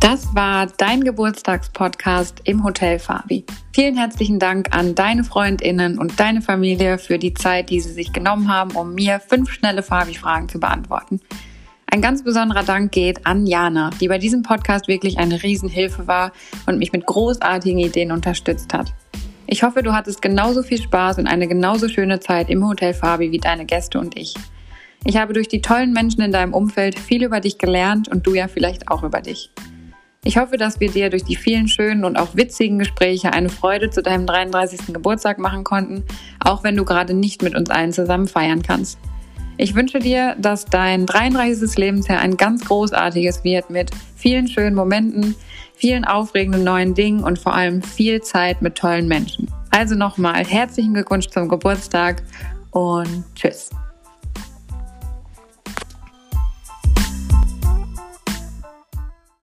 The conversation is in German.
Das war dein Geburtstagspodcast im Hotel Fabi. Vielen herzlichen Dank an deine Freundinnen und deine Familie für die Zeit, die sie sich genommen haben, um mir fünf schnelle Fabi-Fragen zu beantworten. Ein ganz besonderer Dank geht an Jana, die bei diesem Podcast wirklich eine Riesenhilfe war und mich mit großartigen Ideen unterstützt hat. Ich hoffe, du hattest genauso viel Spaß und eine genauso schöne Zeit im Hotel Fabi wie deine Gäste und ich. Ich habe durch die tollen Menschen in deinem Umfeld viel über dich gelernt und du ja vielleicht auch über dich. Ich hoffe, dass wir dir durch die vielen schönen und auch witzigen Gespräche eine Freude zu deinem 33. Geburtstag machen konnten, auch wenn du gerade nicht mit uns allen zusammen feiern kannst. Ich wünsche dir, dass dein 33. Lebensjahr ein ganz großartiges wird mit vielen schönen Momenten, vielen aufregenden neuen Dingen und vor allem viel Zeit mit tollen Menschen. Also nochmal herzlichen Glückwunsch zum Geburtstag und tschüss.